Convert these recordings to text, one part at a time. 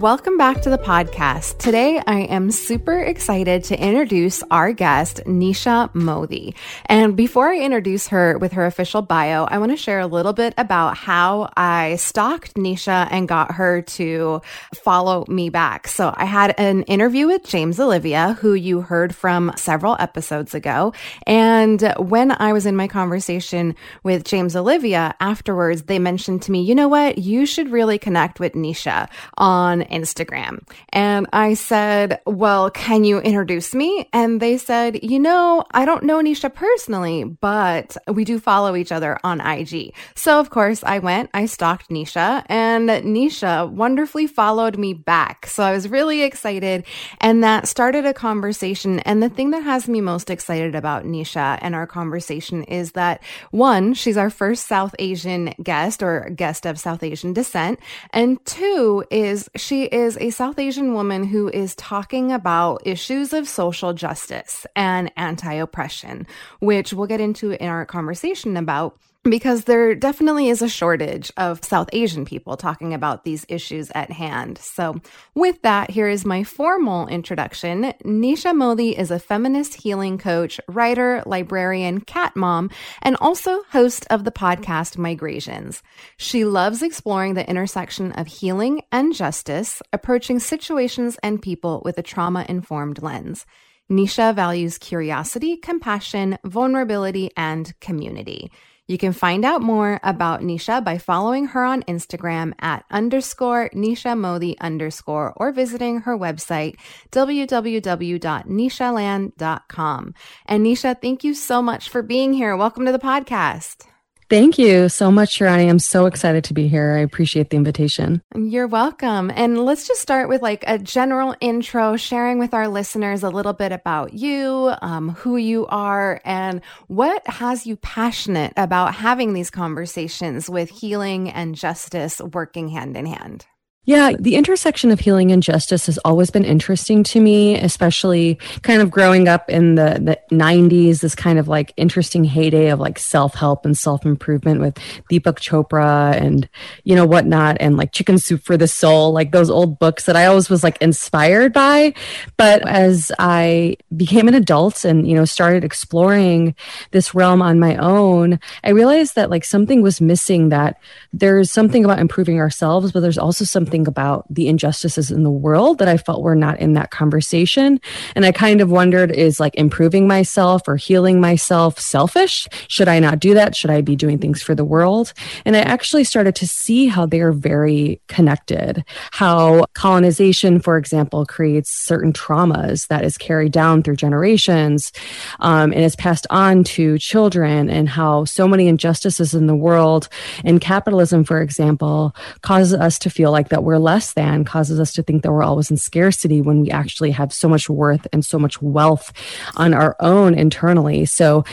Welcome back to the podcast. Today, I am super excited to introduce our guest, Nisha Modi. And before I introduce her with her official bio, I want to share a little bit about how I stalked Nisha and got her to follow me back. So I had an interview with James Olivia, who you heard from several episodes ago. And when I was in my conversation with James Olivia afterwards, they mentioned to me, you know what? You should really connect with Nisha on Instagram. And I said, Well, can you introduce me? And they said, You know, I don't know Nisha personally, but we do follow each other on IG. So, of course, I went, I stalked Nisha, and Nisha wonderfully followed me back. So, I was really excited. And that started a conversation. And the thing that has me most excited about Nisha and our conversation is that one, she's our first South Asian guest or guest of South Asian descent. And two is she is a South Asian woman who is talking about issues of social justice and anti oppression, which we'll get into in our conversation about because there definitely is a shortage of South Asian people talking about these issues at hand. So, with that, here is my formal introduction. Nisha Modi is a feminist healing coach, writer, librarian, cat mom, and also host of the podcast Migrations. She loves exploring the intersection of healing and justice, approaching situations and people with a trauma informed lens. Nisha values curiosity, compassion, vulnerability, and community. You can find out more about Nisha by following her on Instagram at underscore Nisha Modi underscore or visiting her website, www.nishaland.com. And Nisha, thank you so much for being here. Welcome to the podcast. Thank you so much, Shirani. I'm so excited to be here. I appreciate the invitation. You're welcome. And let's just start with like a general intro, sharing with our listeners a little bit about you, um, who you are, and what has you passionate about having these conversations with healing and justice working hand in hand. Yeah, the intersection of healing and justice has always been interesting to me, especially kind of growing up in the, the 90s, this kind of like interesting heyday of like self help and self improvement with Deepak Chopra and, you know, whatnot, and like Chicken Soup for the Soul, like those old books that I always was like inspired by. But as I became an adult and, you know, started exploring this realm on my own, I realized that like something was missing, that there's something about improving ourselves, but there's also something something about the injustices in the world that I felt were not in that conversation. And I kind of wondered is like improving myself or healing myself selfish? Should I not do that? Should I be doing things for the world? And I actually started to see how they are very connected. How colonization, for example, creates certain traumas that is carried down through generations um, and is passed on to children, and how so many injustices in the world and capitalism, for example, causes us to feel like that that we're less than causes us to think that we're always in scarcity when we actually have so much worth and so much wealth on our own internally. So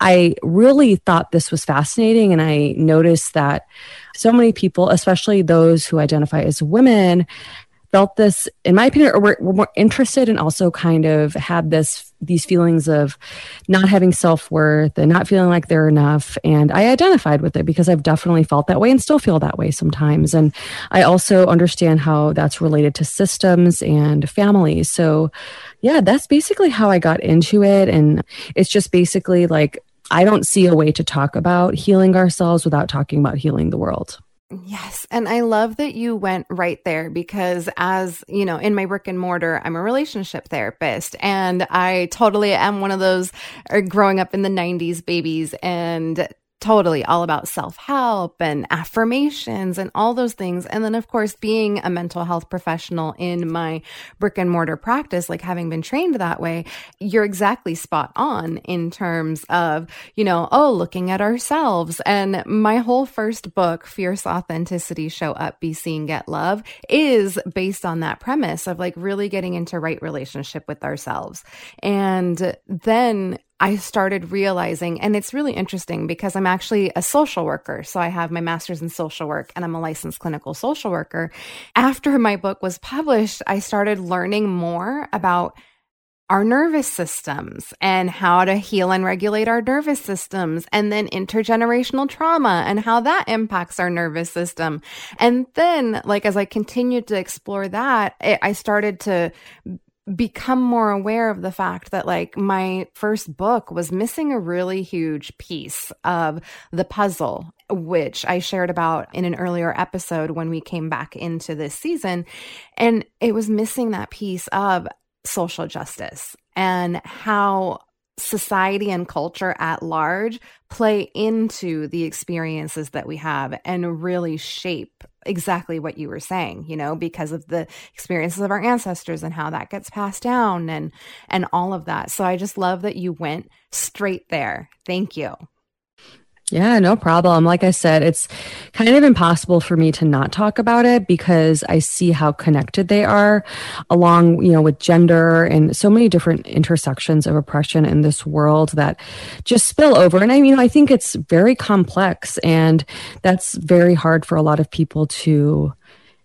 I really thought this was fascinating. And I noticed that so many people, especially those who identify as women, felt this, in my opinion, or were, were more interested and also kind of had this these feelings of not having self-worth and not feeling like they're enough. And i identified with it because i've definitely felt that way and still feel that way sometimes. And i also understand how that's related to systems and families so yeah that's basically how i got into it. And it's just basically like i don't see a way to talk about healing ourselves without talking about healing the world Yes. And I love that you went right there because, as you know, in my brick and mortar, I'm a relationship therapist and I totally am one of those uh, growing up in the 90s babies and totally all about self help and affirmations and all those things. And then, of course, being a mental health professional in my brick and mortar practice, like having been trained that way, you're exactly spot on in terms of, you know, oh, looking at ourselves. And my whole first book, Fierce Authenticity Show Up, Be Seen, Get Love, is based on that premise of like really getting into right relationship with ourselves. And then I started realizing, and it's really interesting because I'm actually a social worker. So I have my master's in social work and I'm a licensed clinical social worker. After my book was published, I started learning more about our nervous systems and how to heal and regulate our nervous systems, and then intergenerational trauma and how that impacts our nervous system. And then, like, as I continued to explore that, it, I started to become more aware of the fact that like my first book was missing a really huge piece of the puzzle which I shared about in an earlier episode when we came back into this season. And it was missing that piece of social justice and how society and culture at large play into the experiences that we have and really shape exactly what you were saying you know because of the experiences of our ancestors and how that gets passed down and and all of that. So i just love that you went straight there. Thank you yeah, no problem. Like I said, it's kind of impossible for me to not talk about it because I see how connected they are along, you know, with gender and so many different intersections of oppression in this world that just spill over. And I mean, I think it's very complex and that's very hard for a lot of people to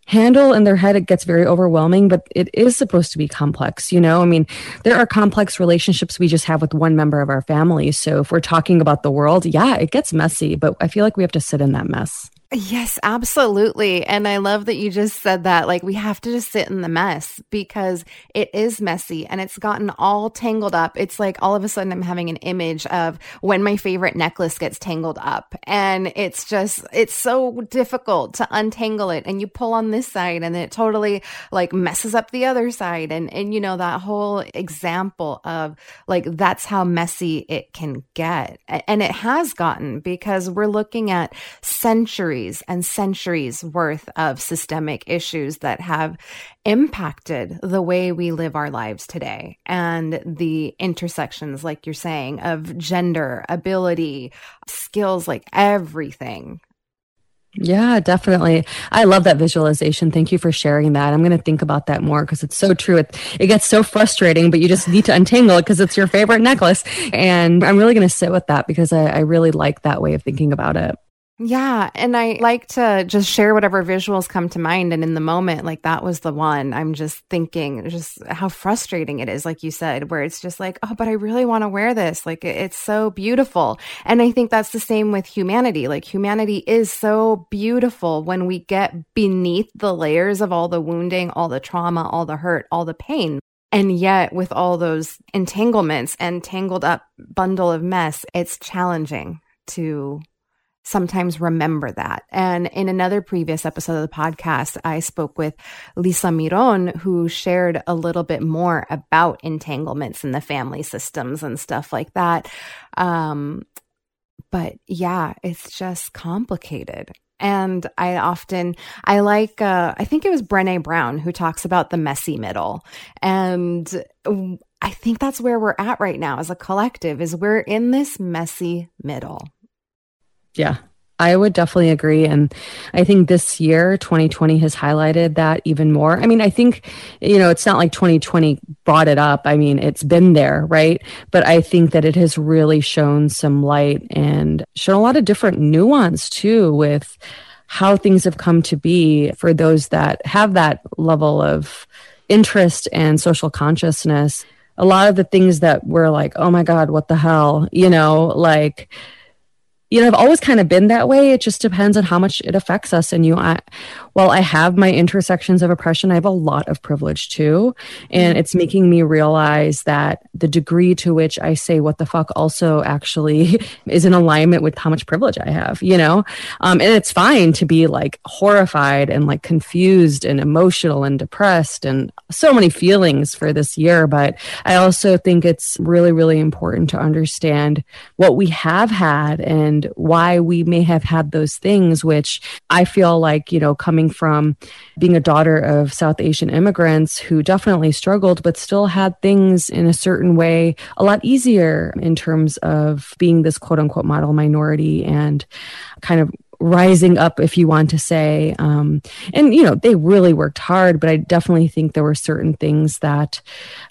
handle in their head it gets very overwhelming but it is supposed to be complex you know? I mean there are complex relationships we just have with one member of our family. So if we're talking about the world yeah it gets messy but i feel like we have to sit in that mess Yes, absolutely. And I love that you just said that. Like, we have to just sit in the mess because it is messy and it's gotten all tangled up. It's like all of a sudden I'm having an image of when my favorite necklace gets tangled up. And it's just, it's so difficult to untangle it. And you pull on this side and it totally like messes up the other side. And, and, you know, that whole example of like, that's how messy it can get. And it has gotten because we're looking at centuries centuries and centuries worth of systemic issues that have impacted the way we live our lives today and the intersections, like you're saying, of gender, ability, skills, like everything. Yeah, definitely. I love that visualization. Thank you for sharing that. I'm going to think about that more because it's so true. It, it gets so frustrating, but you just need to untangle it because it's your favorite necklace. And I'm really going to sit with that because I, I really like that way of thinking about it. Yeah. And I like to just share whatever visuals come to mind. And in the moment, like that was the one I'm just thinking, just how frustrating it is, like you said, where it's just like, oh, but I really want to wear this. Like it's so beautiful. And I think that's the same with humanity. Like humanity is so beautiful when we get beneath the layers of all the wounding, all the trauma, all the hurt, all the pain. And yet, with all those entanglements and tangled up bundle of mess, it's challenging to sometimes remember that. And in another previous episode of the podcast, I spoke with Lisa Miron, who shared a little bit more about entanglements in the family systems and stuff like that. Um, but yeah, it's just complicated. And I often, I like, uh, I think it was Brene Brown who talks about the messy middle. And I think that's where we're at right now as a collective is we're in this messy middle. Yeah, I would definitely agree. And I think this year, 2020 has highlighted that even more. I mean, I think, you know, it's not like 2020 brought it up. I mean, it's been there, right? But I think that it has really shown some light and shown a lot of different nuance too with how things have come to be for those that have that level of interest and social consciousness. A lot of the things that were like, oh my God, what the hell, you know, like, you know, I've always kind of been that way. It just depends on how much it affects us. And you, I, while I have my intersections of oppression, I have a lot of privilege too. And it's making me realize that the degree to which I say what the fuck also actually is in alignment with how much privilege I have, you know? Um, and it's fine to be like horrified and like confused and emotional and depressed and so many feelings for this year. But I also think it's really, really important to understand what we have had and why we may have had those things, which I feel like, you know, coming coming from being a daughter of South Asian immigrants who definitely struggled, but still had things in a certain way a lot easier in terms of being this quote unquote model minority and kind of rising up, if you want to say. Um, and, you know, they really worked hard, but I definitely think there were certain things that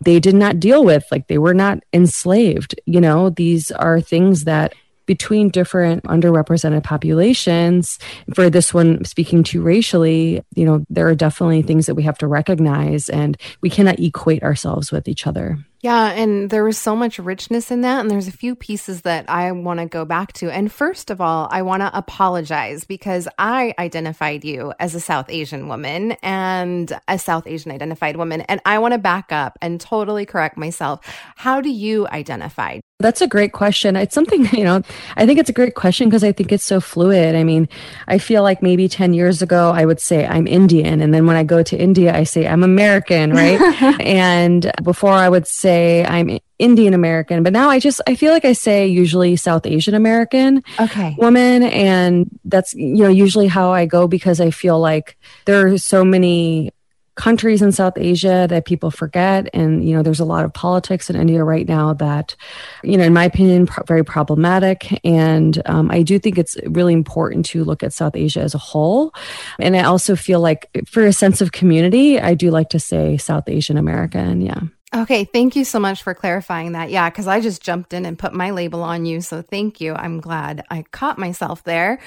they did not deal with. Like they were not enslaved. You know, these are things that between different underrepresented populations. For this one, speaking to racially, you know, there are definitely things that we have to recognize and we cannot equate ourselves with each other. Yeah, and there was so much richness in that. And there's a few pieces that I want to go back to. And first of all, I want to apologize because I identified you as a South Asian woman and a South Asian identified woman. And I want to back up and totally correct myself. How do you identify? That's a great question. It's something, you know, I think it's a great question because I think it's so fluid. I mean, I feel like maybe 10 years ago, I would say I'm Indian. And then when I go to India, I say I'm American, right? and before I would say I'm Indian American, but now I just, I feel like I say usually South Asian American okay. woman. And that's, you know, usually how I go because I feel like there are so many countries in South Asia that people forget. And, you know, there's a lot of politics in India right now that, you know, in my opinion, pro- very problematic. And um, I do think it's really important to look at South Asia as a whole. And I also feel like for a sense of community, I do like to say South Asian American. Yeah. Okay, thank you so much for clarifying that. Yeah, because I just jumped in and put my label on you. So thank you. I'm glad I caught myself there.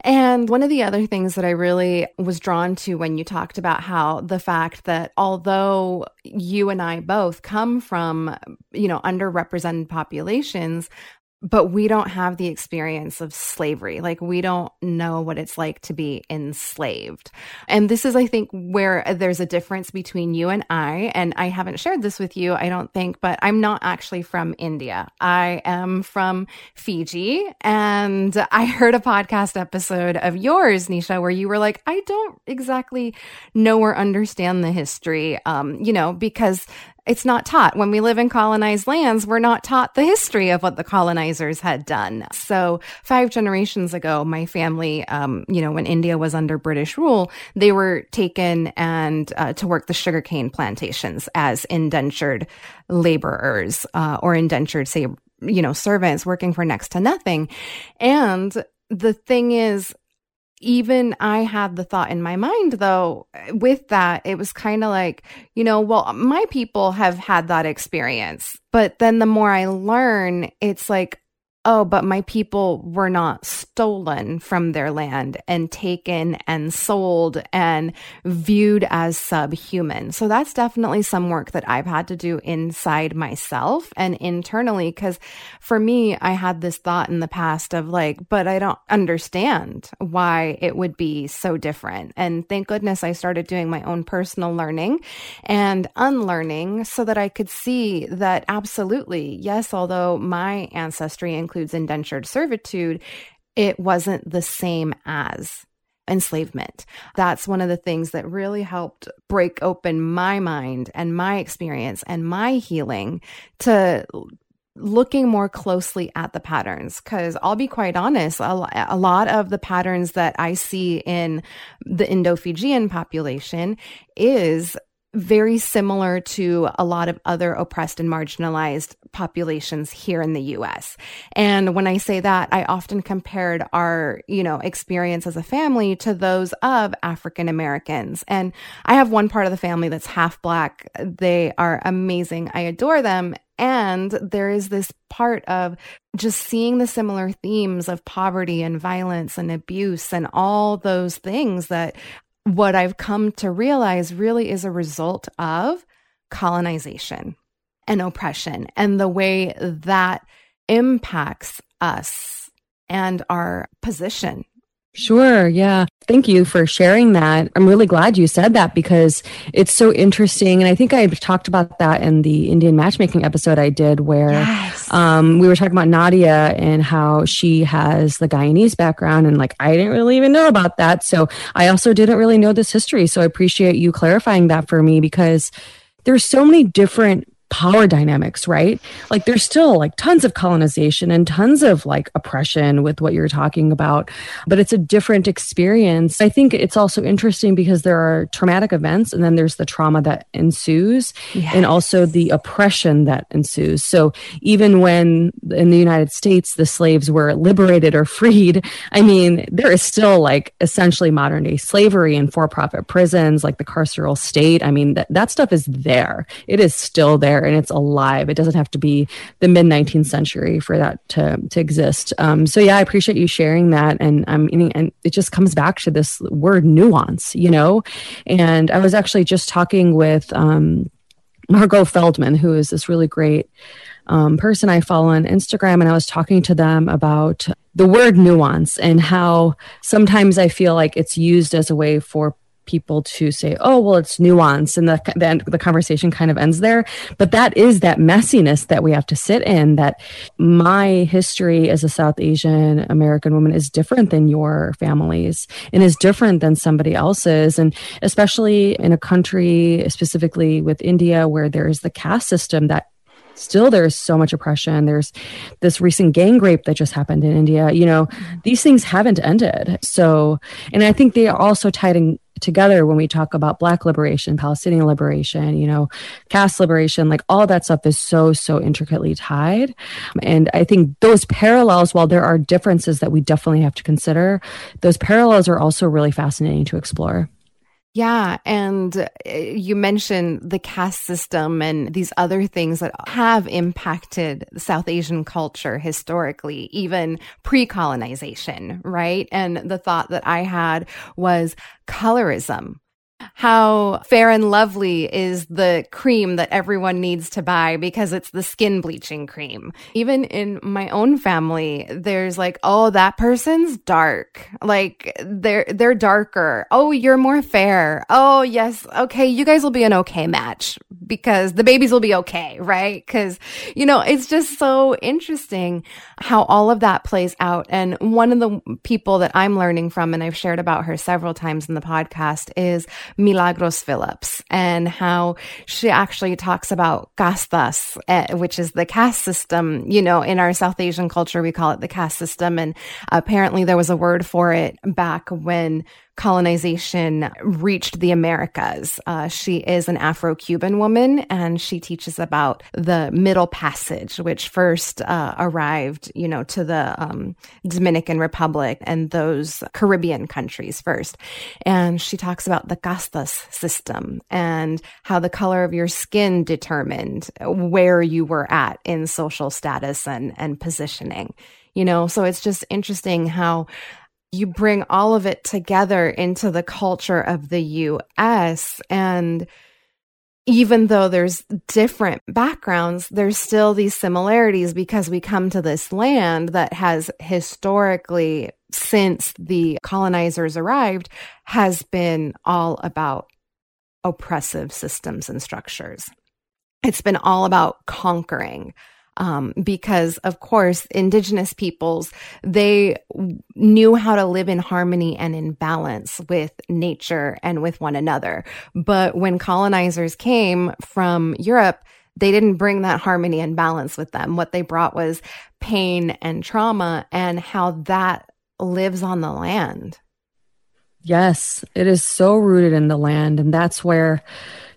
And one of the other things that I really was drawn to when you talked about how the fact that although you and I both come from, you know, underrepresented populations, but we don't have the experience of slavery. Like we don't know what it's like to be enslaved. And this is, I think, where there's a difference between you and I. And I haven't shared this with you, I don't think, but I'm not actually from India. I am from Fiji. And I heard a podcast episode of yours, Nisha, where you were like, I don't exactly know or understand the history, um, you know, because it's not taught. When we live in colonized lands, we're not taught the history of what the colonizers had done. So five generations ago, my family, um, you know, when India was under British rule, they were taken and uh, to work the sugarcane plantations as indentured laborers uh, or indentured, say, you know, servants working for next to nothing. And the thing is, even I had the thought in my mind, though, with that, it was kind of like, you know, well, my people have had that experience. But then the more I learn, it's like, oh, but my people were not stolen from their land and taken and sold and viewed as subhuman. So that's definitely some work that I've had to do inside myself and internally. Cause for me, I had this thought in the past of like, but I don't understand why it would be so different. And thank goodness I started doing my own personal learning and unlearning so that I could see that absolutely, yes, although my ancestry includes includes indentured servitude, it wasn't the same as enslavement. That's one of the things that really helped break open my mind and my experience and my healing to looking more closely at the patterns because i'll be quite honest a, a, lot of the patterns that i see in the indo-fijian population is very similar to a lot of other oppressed and marginalized populations here in the US. And when I say that, I often compared our, you know, experience as a family to those of African Americans. And I have one part of the family that's half black. They are amazing. I adore them. And there is this part of just seeing the similar themes of poverty and violence and abuse and all those things that what I've come to realize really is a result of colonization and oppression and the way that impacts us and our position Sure. Yeah. Thank you for sharing that. I'm really glad you said that because it's so interesting. And I think I talked about that in the Indian matchmaking episode I did where yes. um, we were talking about Nadia and how she has the Guyanese background. And like, I didn't really even know about that. So I also didn't really know this history. So I appreciate you clarifying that for me because there's so many different power dynamics, right? Like there's still like tons of colonization and tons of like oppression with what you're talking about, but it's a different experience. I think it's also interesting because there are traumatic events and then there's the trauma that ensues yes. and also the oppression that ensues. So even when in the United States the slaves were liberated or freed, I mean, there is still like essentially modern day slavery and for-profit prisons, like the carceral state. I mean, that, that stuff is there. It is still there there and it's alive. It doesn't have to be the mid 19th century for that to to exist. Um, so yeah, I appreciate you sharing that, and I'm um, and it just comes back to this word nuance, you know. And I was actually just talking with. Um, Margot Feldman, who is this really great um, person I follow on Instagram, and I was talking to them about the word nuance and how sometimes I feel like it's used as a way for people to say, "Oh, well, it's nuance," and the then the conversation kind of ends there. But that is that messiness that we have to sit in. That my history as a South Asian American woman is different than your family's, and is different than somebody else's, and especially in a country, specifically with India, where there is the caste system that still there's so much oppression there's this recent gang rape that just happened in india you know mm-hmm. these things haven't ended so and i think they are also tied in together when we talk about black liberation palestinian liberation you know caste liberation like all that stuff is so so intricately tied. And i think those parallels while there are differences that we definitely have to consider those parallels are also really fascinating to explore yeah. And uh, you mentioned the caste system and these other things that have impacted South Asian culture historically, even pre colonization, right? And the thought that I had was colorism how fair and lovely is the cream that everyone needs to buy because it's the skin bleaching cream. Even in my own family, there's like, oh, that person's dark. Like they're they're darker. Oh, you're more fair. Oh, yes. Okay, you guys will be an okay match because the babies will be okay, right? Cuz you know, it's just so interesting how all of that plays out. And one of the people that I'm learning from and I've shared about her several times in the podcast is Milagros Phillips and how she actually talks about castas, uh, which is the caste system. You know, in our South Asian culture, we call it the caste system. And apparently there was a word for it back when colonization reached the Americas. Uh, she is an Afro Cuban woman and she teaches about the Middle Passage, which first uh, arrived, you know, to the um, Dominican Republic and those Caribbean countries first. And she talks about the castas system and how the color of your skin determined where you were at in social status and, and positioning you know so it's just interesting how you bring all of it together into the culture of the US. And even though there's different backgrounds, there's still these similarities because we come to this land that has historically, since the colonizers arrived, has been all about oppressive systems and structures. It's been all about conquering um, because of course indigenous peoples they knew how to live in harmony and in balance with nature and with one another. But when colonizers came from europe they didn't bring that harmony and balance with them. What they brought was pain and trauma and how that lives on the land. Yes it is so rooted in the land and that's where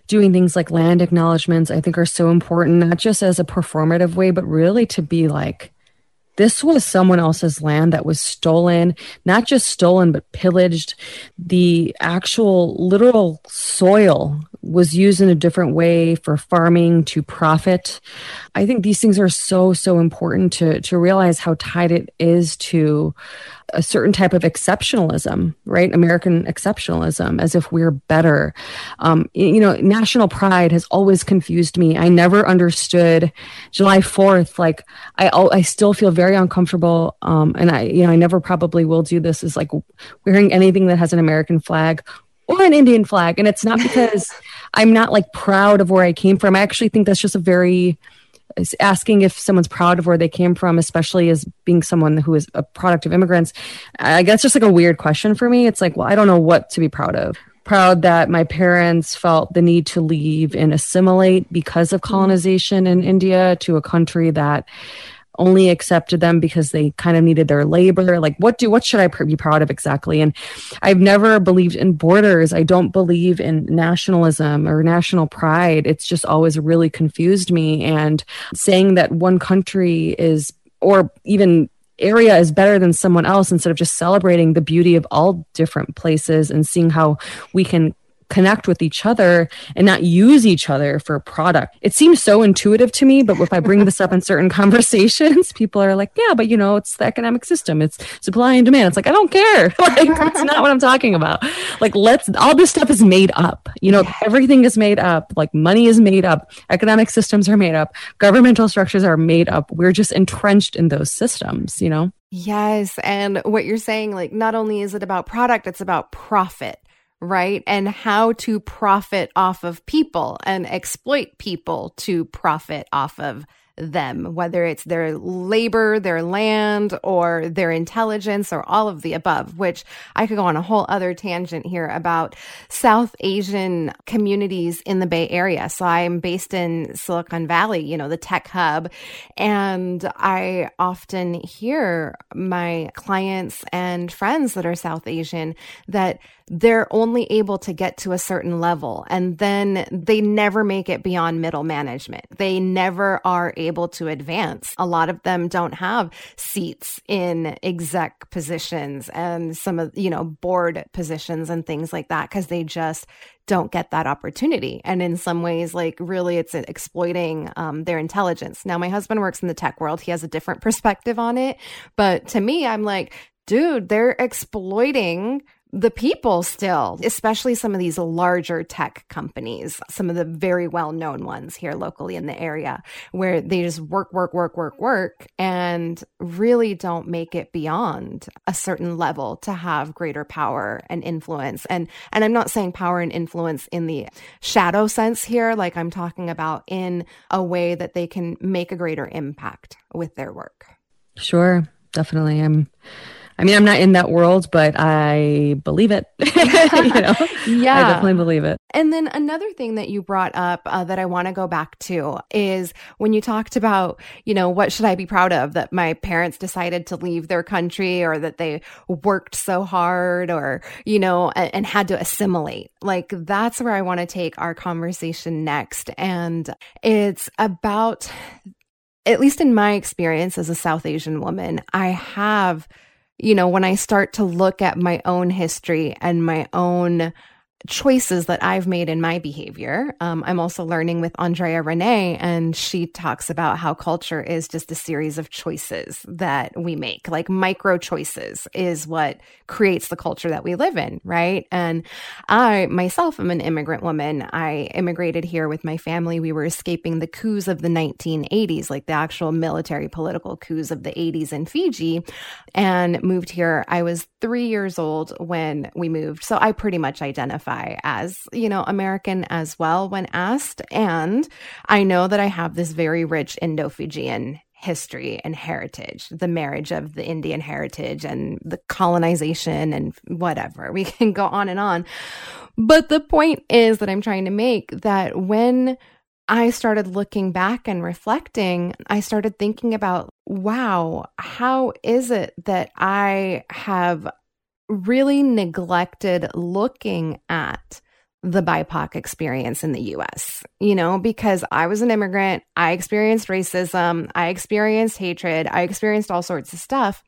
doing things like land acknowledgments, I think are so important, not just as a performative way, but really to be like, this was someone else's land that was stolen, not just stolen, but pillaged. The actual literal soil was used in a different way for farming to profit. I think these things are so, so important to, to realize how tied it is to a certain type of exceptionalism, right? American exceptionalism, as if we're better. Um, you know, national pride has always confused me. I never understood July 4th. Like, I, I still feel very uncomfortable. Um, and I, you know, I never probably will do this is like wearing anything that has an American flag or an Indian flag. And it's not because I'm not like proud of where I came from. I actually think that's just a very, asking if someone's proud of where they came from, especially as being someone who is a product of immigrants, I guess just like a weird question for me. It's like, well, I don't know what to be proud of. Proud that my parents felt the need to leave and assimilate because of colonization in India to a country that only accepted them because they kind of needed their labor. Like what do what should i be proud of exactly? And i've never believed in borders. I don't believe in nationalism or national pride. It's just always really confused me. And saying that one country is or even area is better than someone else instead of just celebrating the beauty of all different places and seeing how we can connect with each other and not use each other for a product. It seems so intuitive to me, but if I bring this up in certain conversations, people are like, yeah, but you know, it's the economic system. It's supply and demand. It's like, I don't care. like, that's not what I'm talking about. Like, let's, all this stuff is made up. You know, everything is made up. Like, money is made up. Economic systems are made up. Governmental structures are made up. We're just entrenched in those systems, you know? Yes. And what you're saying, like, not only is it about product, it's about profit right? And how to profit off of people and exploit people to profit off of them, whether it's their labor, their land, or their intelligence, or all of the above, which I could go on a whole other tangent here about South Asian communities in the Bay Area. So I'm based in Silicon Valley, you know, the tech hub. And I often hear my clients and friends that are South Asian that they're only able to get to a certain level and then they never make it beyond middle management. They never are able to advance. A lot of them don't have seats in exec positions and some of, you know, board positions and things like that because they just don't get that opportunity. And in some ways, like really, it's exploiting um, their intelligence. Now, my husband works in the tech world. He has a different perspective on it. But to me, I'm like, dude, they're exploiting the people still, especially some of these larger tech companies, some of the very well known ones here locally in the area, where they just work, work, work, work, work, and really don't make it beyond a certain level to have greater power and influence. And and I'm not saying power and influence in the shadow sense here, like I'm talking about in a way that they can make a greater impact with their work. Sure, definitely. I'm I mean, I'm not in that world, but I believe it. you know? Yeah. I definitely believe it. And then another thing that you brought up uh, that I want to go back to is when you talked about, you know, what should I be proud of that my parents decided to leave their country or that they worked so hard or, you know, and, and had to assimilate. Like that's where I want to take our conversation next. And it's about, at least in my experience as a South Asian woman, I have you know, when I start to look at my own history and my own choices that I've made in my behavior. Um, I'm also learning with Andrea Renee, and she talks about how culture is just a series of choices that we make. Like micro choices is what creates the culture that we live in, right? And I myself am an immigrant woman. I immigrated here with my family. We were escaping the coups of the 1980s, like the actual military political coups of the 80s in Fiji, and moved here. I was three years old when we moved. So I pretty much identify identify as, you know, American as well when asked. And I know that I have this very rich Indo Fijian history and heritage, the marriage of the Indian heritage and the colonization and whatever. We can go on and on. But the point is that I'm trying to make that when I started looking back and reflecting, I started thinking about, wow, how is it that I have really neglected looking at the BIPOC experience in the US, you know, because I was an immigrant, I experienced racism, I experienced hatred, I experienced all sorts of stuff.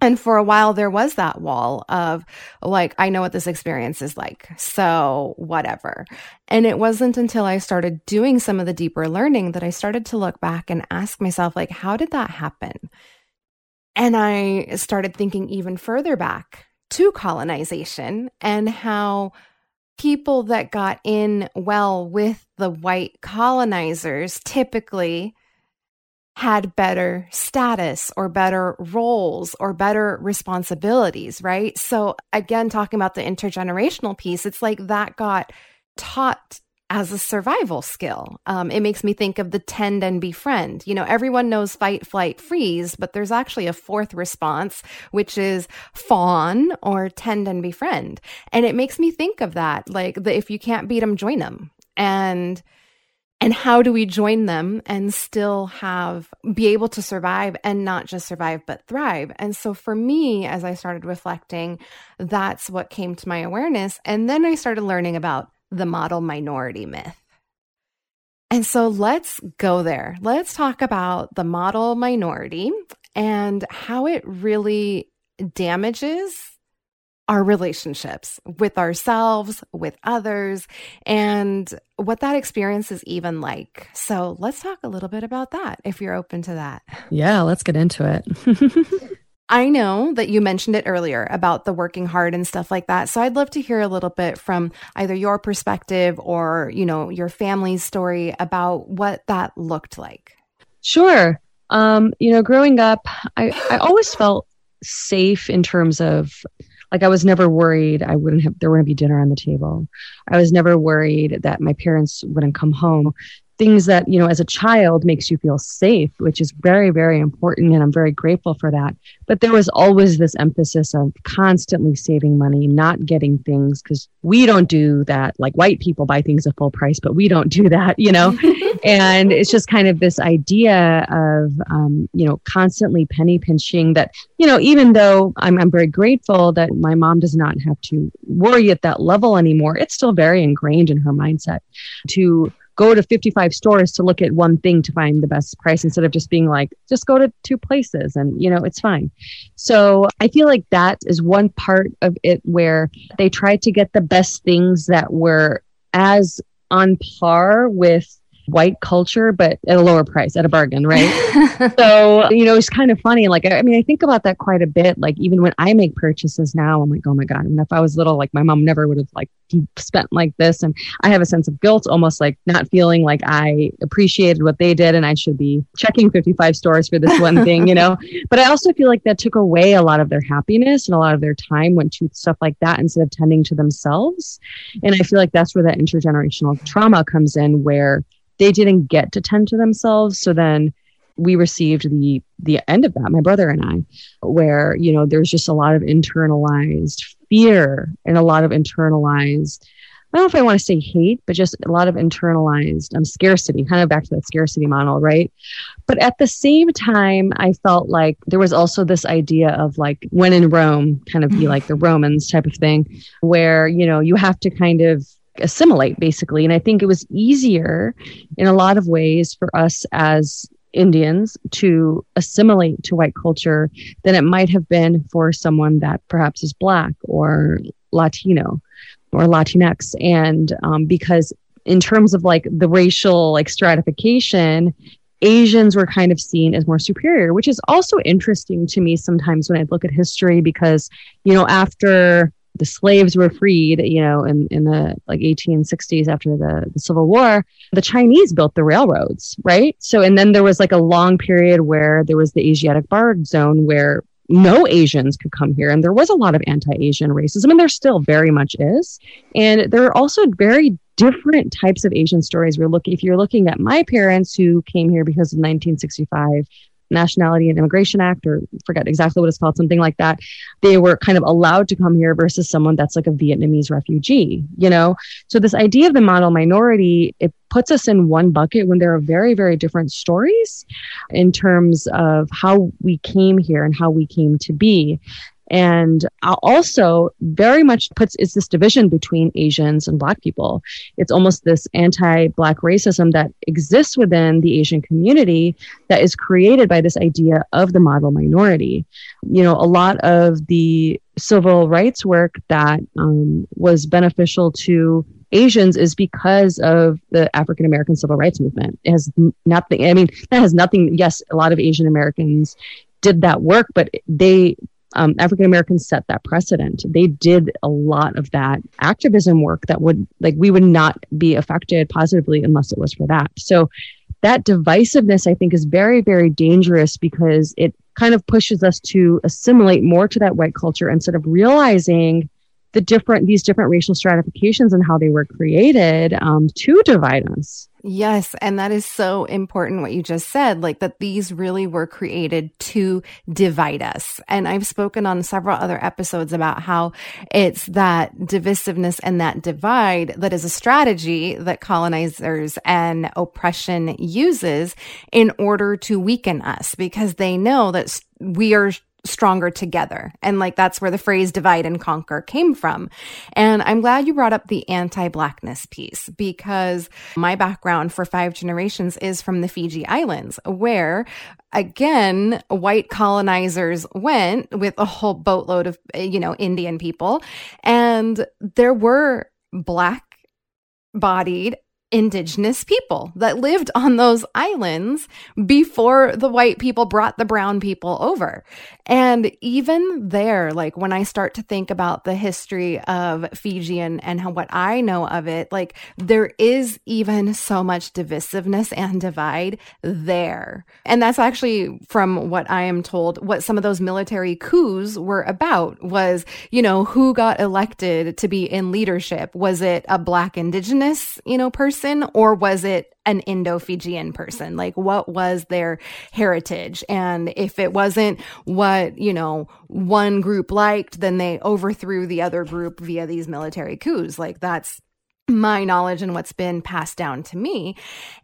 And for a while, there was that wall of like, I know what this experience is like. So, whatever. And it wasn't until I started doing some of the deeper learning that I started to look back and ask myself, like, how did that happen? And I started thinking even further back to colonization and how people that got in well with the white colonizers typically had better status or better roles or better responsibilities, right? So, again, talking about the intergenerational piece, it's like that got taught as a survival skill. Um, it makes me think of the tend and befriend. You know, everyone knows fight, flight, freeze, but there's actually a fourth response, which is fawn or tend and befriend. And it makes me think of that, like the, if you can't beat them, join them. And and how do we join them and still have be able to survive and not just survive but thrive and so for me as i started reflecting that's what came to my awareness and then i started learning about the model minority myth. And so let's go there. Let's talk about the model minority and how it really damages our relationships with ourselves, with others, and what that experience is even like. So let's talk a little bit about that if you're open to that. Yeah, let's get into it. I know that you mentioned it earlier about the working hard and stuff like that. So I'd love to hear a little bit from either your perspective or, you know, your family's story about what that looked like. Sure. Um, you know, growing up, I, I always felt safe in terms of like I was never worried I wouldn't have there wouldn't be dinner on the table. I was never worried that my parents wouldn't come home things that you know as a child makes you feel safe which is very very important and i'm very grateful for that. But there was always this emphasis of constantly saving money not getting things because we don't do that. Like white people buy things at full price but we don't do that you know? And it's just kind of this idea of um, you know constantly penny pinching that you know even though I'm, I'm very grateful that my mom does not have to worry at that level anymore it's still very ingrained in her mindset to go to 55 stores to look at one thing to find the best price instead of just being like just go to two places and you know it's fine. So i feel like that is one part of it where they tried to get the best things that were as on par with white culture, but at a lower price, at a bargain, right? so, you know, it's kind of funny. Like, I mean, I think about that quite a bit. Like, even when I make purchases now, I'm like, oh my God. And if I was little, like, my mom never would have like spent like this. And I have a sense of guilt, almost like not feeling like I appreciated what they did and I should be checking 55 stores for this one thing, you know? But I also feel like that took away a lot of their happiness and a lot of their time went to stuff like that instead of tending to themselves. And I feel like that's where that intergenerational trauma comes in, where they didn't get to tend to themselves. So then we received the the end of that, my brother and I, where you know there's just a lot of internalized fear and a lot of internalized. I don't know if I want to say hate, but just a lot of internalized um, scarcity, kind of back to that scarcity model, right? But at the same time, I felt like there was also this idea of like when in Rome, kind of be like the Romans type of thing, where, you know, you have to kind of assimilate basically. And I think it was easier in a lot of ways for us as Indians to assimilate to white culture than it might have been for someone that perhaps is Black or Latino or Latinx. And um, because in terms of like the racial like stratification, Asians were kind of seen as more superior, which is also interesting to me sometimes when I look at history because, you know, after the slaves were freed, you know, in, in the like 1860s after the, the Civil War, the Chinese built the railroads, right? So, and then there was like a long period where there was the Asiatic barred zone where no Asians could come here. And there was a lot of anti Asian racism, and there still very much is. And there are also very different types of Asian stories. We're looking, if you're looking at my parents who came here because of 1965 Nationality and Immigration Act, or forget exactly what it's called, something like that. They were kind of allowed to come here versus someone that's like a Vietnamese refugee, you know? So, this idea of the model minority, it puts us in one bucket when there are very, very different stories in terms of how we came here and how we came to be and also very much puts is this division between Asians and Black people. It's almost this anti-Black racism that exists within the Asian community that is created by this idea of the model minority. You know, a lot of the civil rights work that um, was beneficial to Asians is because of the African American civil rights movement. It has nothing, I mean, that has nothing, yes, a lot of Asian Americans did that work, but they um, African Americans set that precedent. They did a lot of that activism work that would, like, we would not be affected positively unless it was for that. So, that divisiveness, I think, is very, very dangerous because it kind of pushes us to assimilate more to that white culture instead of realizing the different these different racial stratifications and how they were created um, to divide us. Yes and that is so important what you just said like that these really were created to divide us. And i've spoken on several other episodes about how it's that divisiveness and that divide that is a strategy that colonizers and oppression uses in order to weaken us because they know that we are stronger together. And like that's where the phrase divide and conquer came from. And I'm glad you brought up the anti blackness piece because my background for five generations is from the Fiji Islands, where again, white colonizers went with a whole boatload of, you know, Indian people. And there were black bodied indigenous people that lived on those islands before the white people brought the brown people over. And even there, like when I start to think about the history of Fiji and, and how what I know of it, like there is even so much divisiveness and divide there. And that's actually from what I am told, what some of those military coups were about was, you know, who got elected to be in leadership? Was it a black indigenous, you know, person or was it an Indo Fijian person? Like, what was their heritage? And if it wasn't what, you know, one group liked, then they overthrew the other group via these military coups. Like, that's my knowledge and what's been passed down to me.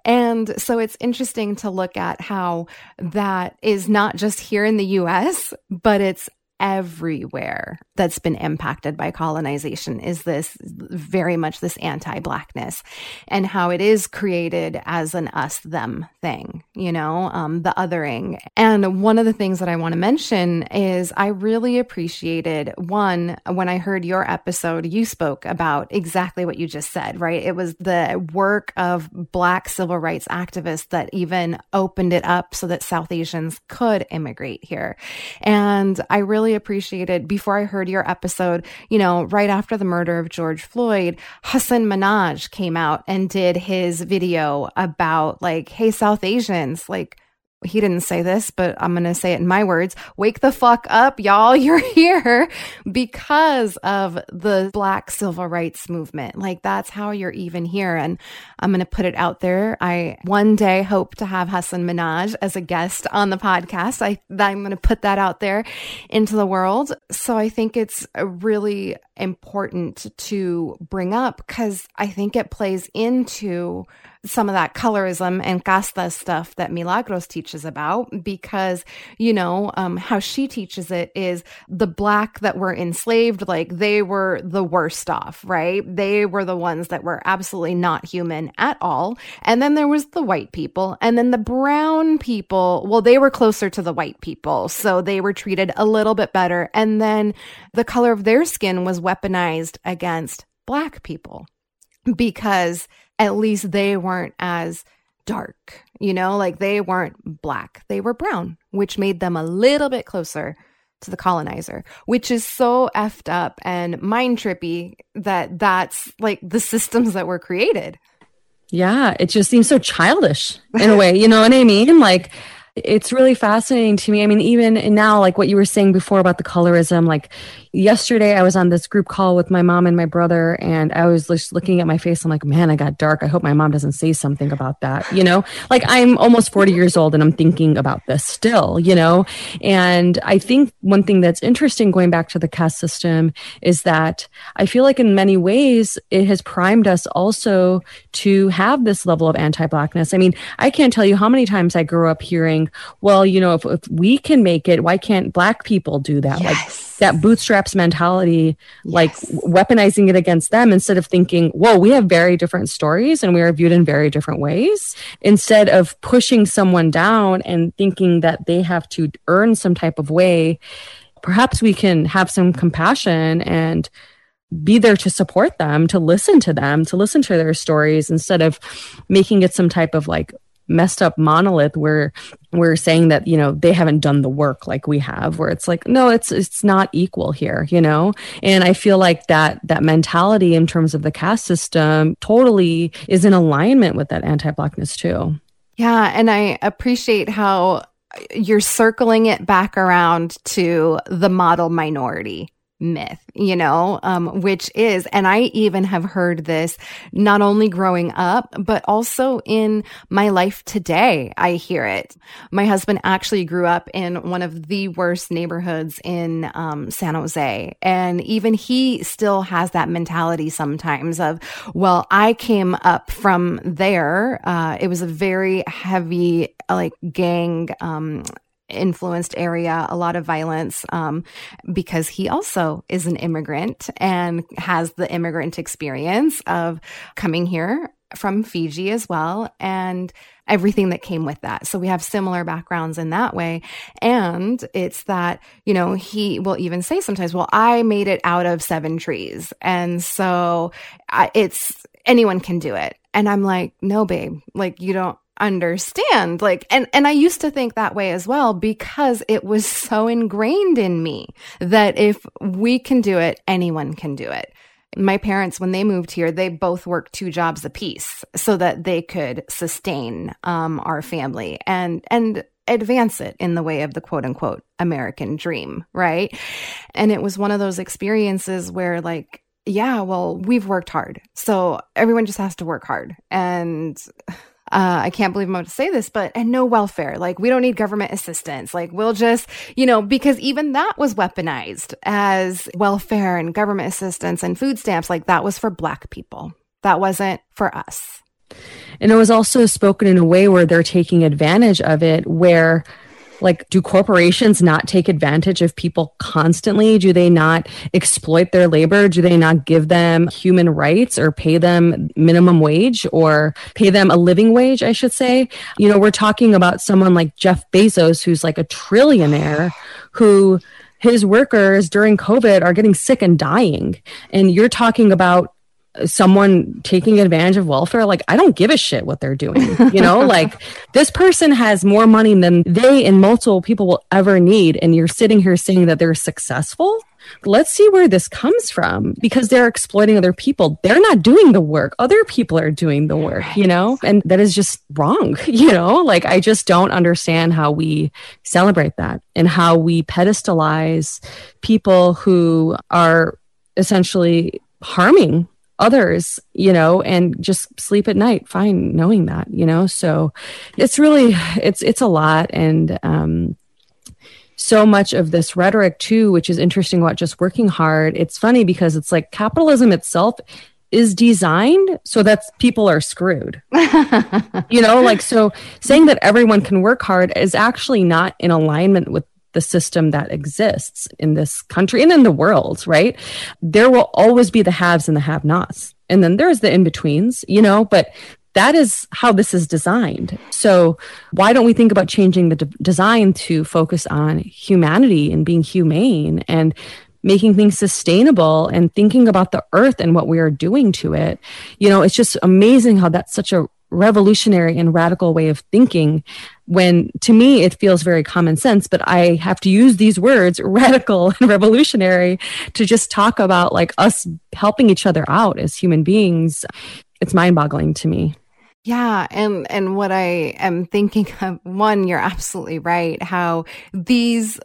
And so it's interesting to look at how that is not just here in the US, but it's everywhere that's been impacted by colonization is this very much this anti-blackness and how it is created as an us them thing you know um, the othering. And one of the things that i want to mention is i really appreciated one when i heard your episode you spoke about exactly what you just said right? It was the work of black civil rights activists that even opened it up so that south asians could immigrate here. And i really really appreciated before I heard your episode, you know, right after the murder of George Floyd, Hasan Minhaj came out and did his video about like, hey, South Asians, like, he didn't say this, but I'm going to say it in my words. Wake the fuck up, y'all. You're here because of the black civil rights movement. Like that's how you're even here. And I'm going to put it out there. I one day hope to have Hasan Minhaj as a guest on the podcast. I, I'm going to put that out there into the world. So I think it's really important to bring up because I think it plays into some of that colorism and casta stuff that Milagros teaches about because, you know, um, how she teaches it is the black that were enslaved, like they were the worst off, right? They were the ones that were absolutely not human at all. And then there was the white people and then the brown people. Well, they were closer to the white people. So they were treated a little bit better. And then the color of their skin was weaponized against black people because at least they weren't as dark, you know, like they weren't black, they were brown, which made them a little bit closer to the colonizer, which is so effed up and mind trippy that that's like the systems that were created. Yeah, it just seems so childish in a way, you know what I mean? Like it's really fascinating to me. I mean, even now, like what you were saying before about the colorism, like yesterday I was on this group call with my mom and my brother, and I was just looking at my face. I'm like, man, I got dark. I hope my mom doesn't say something about that. You know, like I'm almost 40 years old and I'm thinking about this still, you know? And I think one thing that's interesting going back to the caste system is that I feel like in many ways it has primed us also to have this level of anti blackness. I mean, I can't tell you how many times I grew up hearing well, you know, if, if we can make it, why can't black people do that? Yes. Like that bootstraps mentality, yes. like weaponizing it against them instead of thinking, whoa, we have very different stories and we are viewed in very different ways. Instead of pushing someone down and thinking that they have to earn some type of way, perhaps we can have some compassion and be there to support them, to listen to them, to listen to their stories instead of making it some type of like messed up monolith where we're saying that you know they haven't done the work like we have where it's like no it's it's not equal here you know? And i feel like that that mentality in terms of the caste system totally is in alignment with that anti-blackness too. Yeah and i appreciate how you're circling it back around to the model minority myth, you know, um, which is, and I even have heard this not only growing up, but also in my life today. I hear it. My husband actually grew up in one of the worst neighborhoods in um, San Jose. And even he still has that mentality sometimes of, well, I came up from there. Uh, it was a very heavy, like, gang, um, influenced area, a lot of violence, um, because he also is an immigrant and has the immigrant experience of coming here from Fiji as well. And everything that came with that. So we have similar backgrounds in that way. And it's that, you know, he will even say sometimes, well, I made it out of seven trees. And so I, it's anyone can do it. And I'm like, no, babe, like you don't understand like and and I used to think that way as well because it was so ingrained in me that if we can do it anyone can do it my parents when they moved here they both worked two jobs apiece so that they could sustain um, our family and and advance it in the way of the quote unquote American dream, right? And it was one of those experiences where, like, yeah, well, we've worked hard. So everyone just has to work hard. And uh, I can't believe I'm about to say this, but and no welfare. Like we don't need government assistance. Like we'll just, you know, because even that was weaponized as welfare and government assistance and food stamps. Like that was for black people. That wasn't for us. And it was also spoken in a way where they're taking advantage of it, where like do corporations not take advantage of people constantly? Do they not exploit their labor? Do they not give them human rights or pay them minimum wage or pay them a living wage i should say? You know we're talking about someone like jeff bezos who's like a trillionaire who his workers during covid are getting sick and dying. And you're talking about someone taking advantage of welfare like i don't give a shit what they're doing you know? Like this person has more money than they and multiple people will ever need and you're sitting here saying that they're successful? Let's see where this comes from because they're exploiting other people. They're not doing the work. Other people are doing the work you know? And that is just wrong you know? Like i just don't understand how we celebrate that and how we pedestalize people who are essentially harming others, you know, and just sleep at night fine knowing that, you know. So it's really it's it's a lot and um so much of this rhetoric too, which is interesting about just working hard. It's funny because it's like capitalism itself is designed so that people are screwed. you know, like so saying that everyone can work hard is actually not in alignment with the system that exists in this country and in the world, right? There will always be the haves and the have nots. And then there's the in betweens, you know, but that is how this is designed. So, why don't we think about changing the de- design to focus on humanity and being humane and making things sustainable and thinking about the earth and what we are doing to it? You know, it's just amazing how that's such a revolutionary and radical way of thinking when to me it feels very common sense but i have to use these words radical and revolutionary to just talk about like us helping each other out as human beings. It's mind-boggling to me. Yeah, and and what I am thinking of one, you're absolutely right how these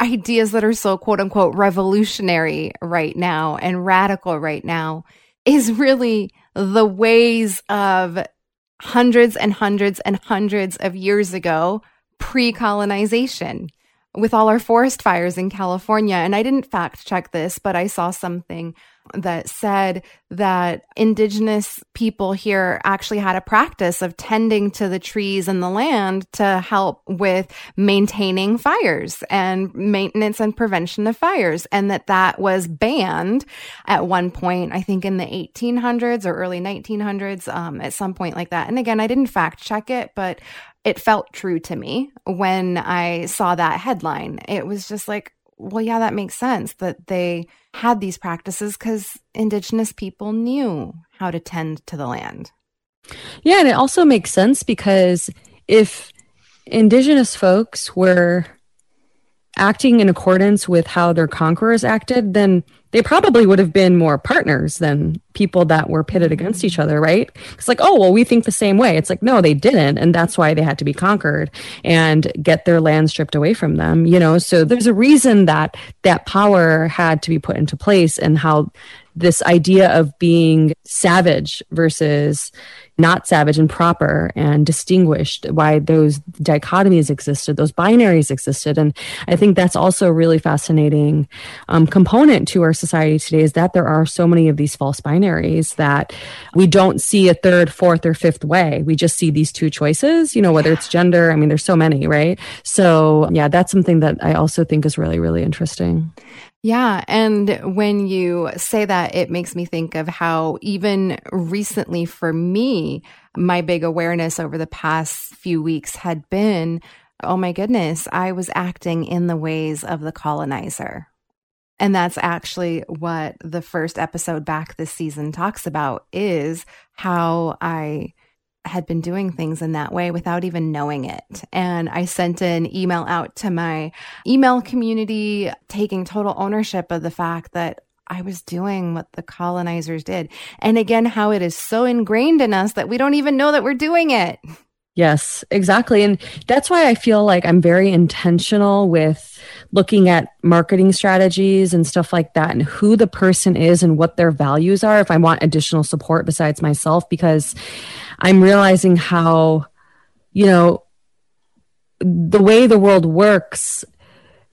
ideas that are so quote unquote revolutionary right now and radical right now is really the ways of hundreds and hundreds and hundreds of years ago, pre colonization, with all our forest fires in California. And I didn't fact check this, but I saw something that said that indigenous people here actually had a practice of tending to the trees and the land to help with maintaining fires and maintenance and prevention of fires and that that was banned at one point i think in the 1800s or early 1900s um, at some point like that. And again i didn't fact check it but it felt true to me when i saw that headline. It was just like well yeah that makes sense that they had these practices because indigenous people knew how to tend to the land. Yeah, and it also makes sense because if indigenous folks were acting in accordance with how their conquerors acted, then they probably would have been more partners than people that were pitted against each other, right? It's like, oh, well, we think the same way. It's like, no, they didn't. And that's why they had to be conquered and get their land stripped away from them, you know? So there's a reason that that power had to be put into place and how this idea of being savage versus not savage and proper and distinguished, why those dichotomies existed, those binaries existed. And I think that's also a really fascinating um, component to our society today is that there are so many of these false binaries that we don't see a third, fourth, or fifth way. We just see these two choices, you know, whether it's gender. I mean, there's so many, right? So, yeah, that's something that I also think is really, really interesting. Yeah. And when you say that, it makes me think of how even recently for me, my big awareness over the past few weeks had been oh my goodness, I was acting in the ways of the colonizer. And that's actually what the first episode back this season talks about is how I had been doing things in that way without even knowing it. And I sent an email out to my email community, taking total ownership of the fact that I was doing what the colonizers did. And again, how it is so ingrained in us that we don't even know that we're doing it. Yes, exactly. And that's why I feel like I'm very intentional with looking at marketing strategies and stuff like that and who the person is and what their values are if I want additional support besides myself, because I'm realizing how, you know, the way the world works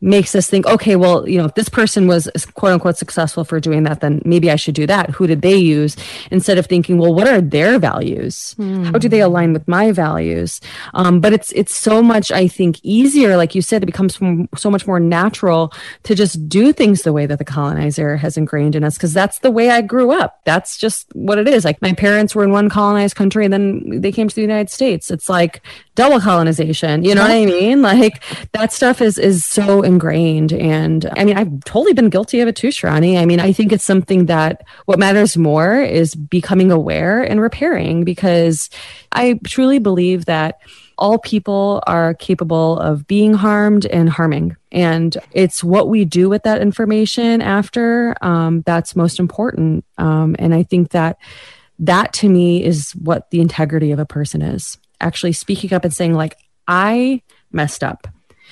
makes us think, okay, well, you know, if this person was quote unquote successful for doing that, then maybe I should do that. Who did they use? Instead of thinking, well, what are their values? Mm. How do they align with my values? Um, but it's it's so much, I think, easier. Like you said, it becomes so much more natural to just do things the way that the colonizer has ingrained in us, because that's the way I grew up. That's just what it is. Like my parents were in one colonized country, and then they came to the United States. It's like double colonization. You know what I mean? Like that stuff is is so ingrained. And I mean, I've totally been guilty of it too, Sharani. I mean, I think it's something that what matters more is becoming aware and repairing because I truly believe that all people are capable of being harmed and harming. And it's what we do with that information after um, that's most important. Um, and I think that that to me is what the integrity of a person is actually speaking up and saying, like, I messed up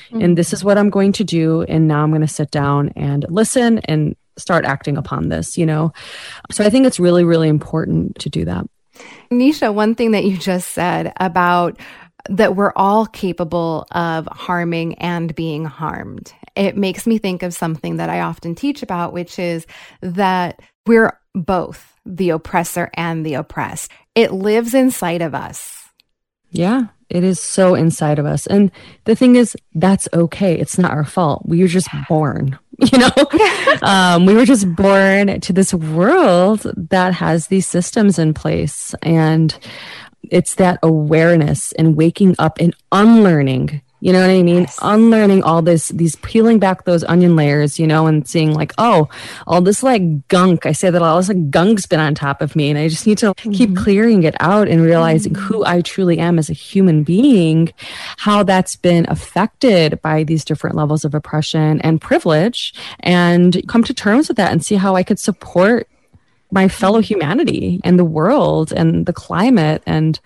mm-hmm. and this is what I'm going to do. And now I'm going to sit down and listen and start acting upon this, you know? So I think it's really, really important to do that. Nisha, one thing that you just said about that we're all capable of harming and being harmed. It makes me think of something that I often teach about, which is that we're both the oppressor and the oppressed. It lives inside of us. Yeah, it is so inside of us. And the thing is, that's okay. It's not our fault. We were just born, you know? um, we were just born to this world that has these systems in place. And it's that awareness and waking up and unlearning you know what I mean? Yes. Unlearning all this, these peeling back those onion layers, you know, and seeing like, oh, all this like gunk. I say that all this like gunk's been on top of me, and I just need to mm-hmm. keep clearing it out and realizing mm-hmm. who I truly am as a human being, how that's been affected by these different levels of oppression and privilege, and come to terms with that and see how I could support my fellow humanity and the world and the climate and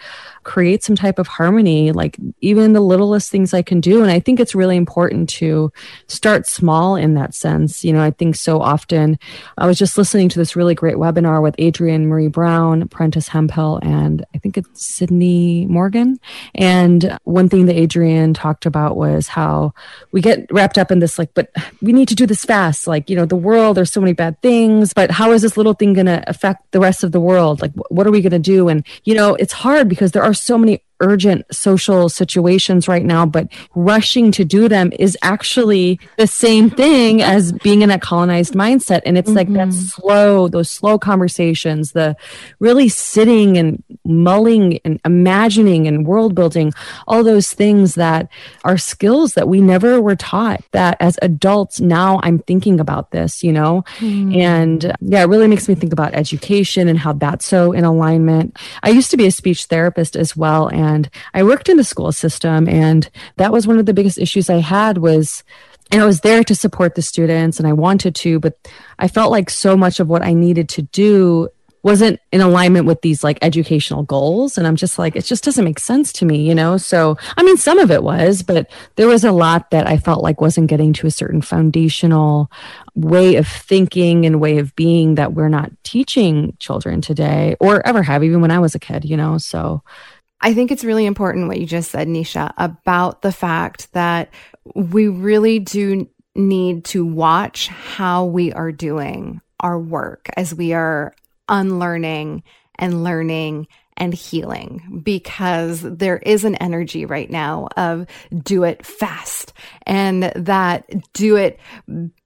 create some type of harmony, like even the littlest things I can do. And I think it's really important to start small in that sense. You know, I think so often I was just listening to this really great webinar with Adrienne Maree Brown, Prentis Hemphill, and I think it's Sydney Morgan. And one thing that Adrienne talked about was how we get wrapped up in this, like, but we need to do this fast. Like, you know, the world, there's so many bad things, but how is this little thing going to affect the rest of the world? Like, what are we going to do? And, you know, it's hard because there are are so many urgent social situations right now, but rushing to do them is actually the same thing as being in a colonized mindset. And it's mm-hmm. like that mm-hmm. slow, those slow conversations, the really sitting and mulling and imagining and world building, all those things that are skills that we never were taught that as adults now I'm thinking about this, you know? Mm. And yeah, it really makes me think about education and how that's so in alignment. I used to be a speech therapist as well. And and I worked in the school system and that was one of the biggest issues I had was and I was there to support the students and I wanted to, but I felt like so much of what I needed to do wasn't in alignment with these like educational goals. And i'm just like it just doesn't make sense to me you know? So i mean some of it was but there was a lot that i felt like wasn't getting to a certain foundational way of thinking and way of being that we're not teaching children today or ever have even when i was a kid you know? So I think it's really important what you just said, Nisha, about the fact that we really do need to watch how we are doing our work as we are unlearning and learning and healing because there is an energy right now of do it fast and that do it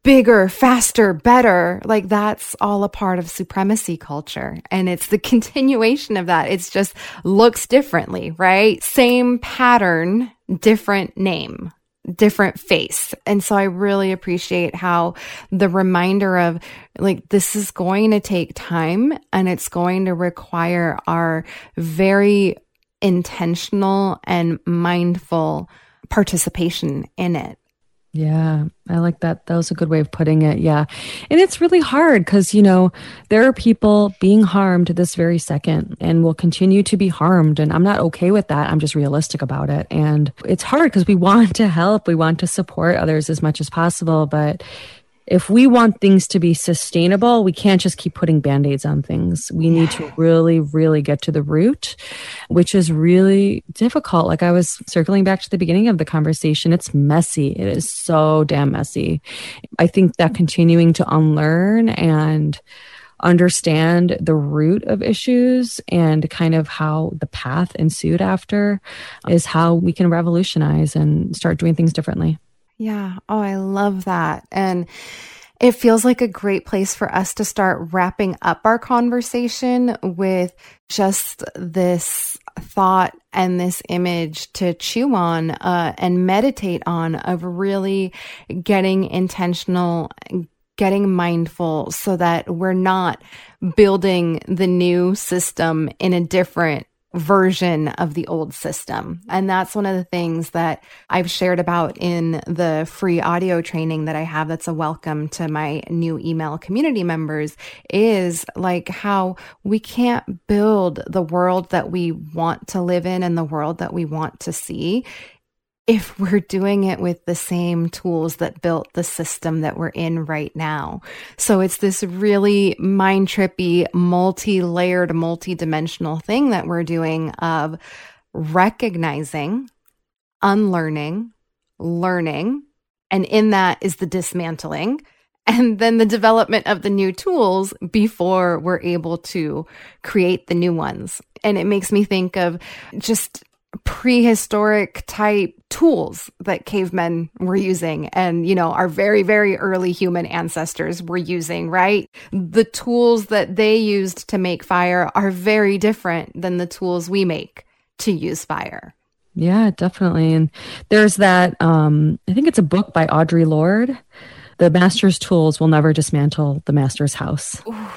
bigger, faster, better. Like that's all a part of supremacy culture. And it's the continuation of that. It's just looks differently, right? Same pattern, different name different face. And so I really appreciate how the reminder of like, this is going to take time and it's going to require our very intentional and mindful participation in it. Yeah, I like that. That was a good way of putting it. Yeah. And it's really hard because, you know, there are people being harmed this very second and will continue to be harmed. And I'm not okay with that. I'm just realistic about it. And it's hard because we want to help, we want to support others as much as possible. But if we want things to be sustainable, we can't just keep putting band aids on things. We need to really, really get to the root, which is really difficult. Like I was circling back to the beginning of the conversation, it's messy. It is so damn messy. I think that continuing to unlearn and understand the root of issues and kind of how the path ensued after is how we can revolutionize and start doing things differently. Yeah. Oh, I love that. And it feels like a great place for us to start wrapping up our conversation with just this thought and this image to chew on uh, and meditate on of really getting intentional getting mindful so that we're not building the new system in a different version of the old system. And that's one of the things that I've shared about in the free audio training that I have that's a welcome to my new email community members is like how we can't build the world that we want to live in and the world that we want to see if we're doing it with the same tools that built the system that we're in right now. So it's this really mind trippy, multi layered, multi dimensional thing that we're doing of recognizing, unlearning, learning. And in that is the dismantling and then the development of the new tools before we're able to create the new ones. And it makes me think of just prehistoric type tools that cavemen were using. And you know our very very early human ancestors were using right? The tools that they used to make fire are very different than the tools we make to use fire. Yeah definitely. And there's that um i think it's a book by Audre Lorde the master's tools will never dismantle the master's house. Ooh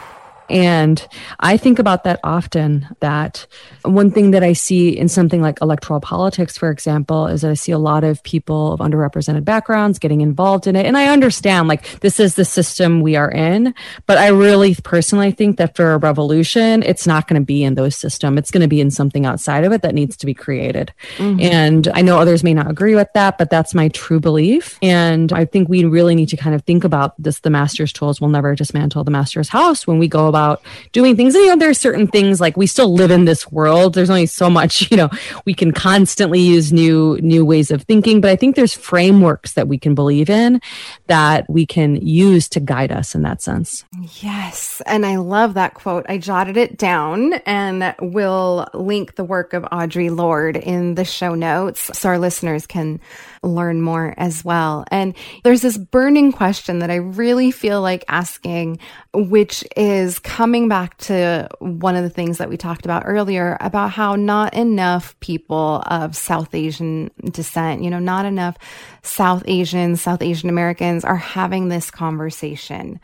and I think about that often that one thing that I see in something like electoral politics, for example, is that I see a lot of people of underrepresented backgrounds getting involved in it. And I understand like this is the system we are in, but I really personally think that for a revolution, it's not going to be in those systems. It's going to be in something outside of it that needs to be created. Mm-hmm. And I know others may not agree with that, but that's my true belief. And I think we really need to kind of think about this the master's tools will never dismantle the master's house when we go about about doing things. And, you know, there are certain things like we still live in this world. There's only so much, you know, we can constantly use new, new ways of thinking. But I think there's frameworks that we can believe in that we can use to guide us in that sense. Yes. And I love that quote. I jotted it down and we'll link the work of Audre Lorde in the show notes so our listeners can learn more as well. And there's this burning question that I really feel like asking, which is coming back to one of the things that we talked about earlier about how not enough people of South Asian descent, you know, not enough South Asians, South Asian Americans are having this conversation.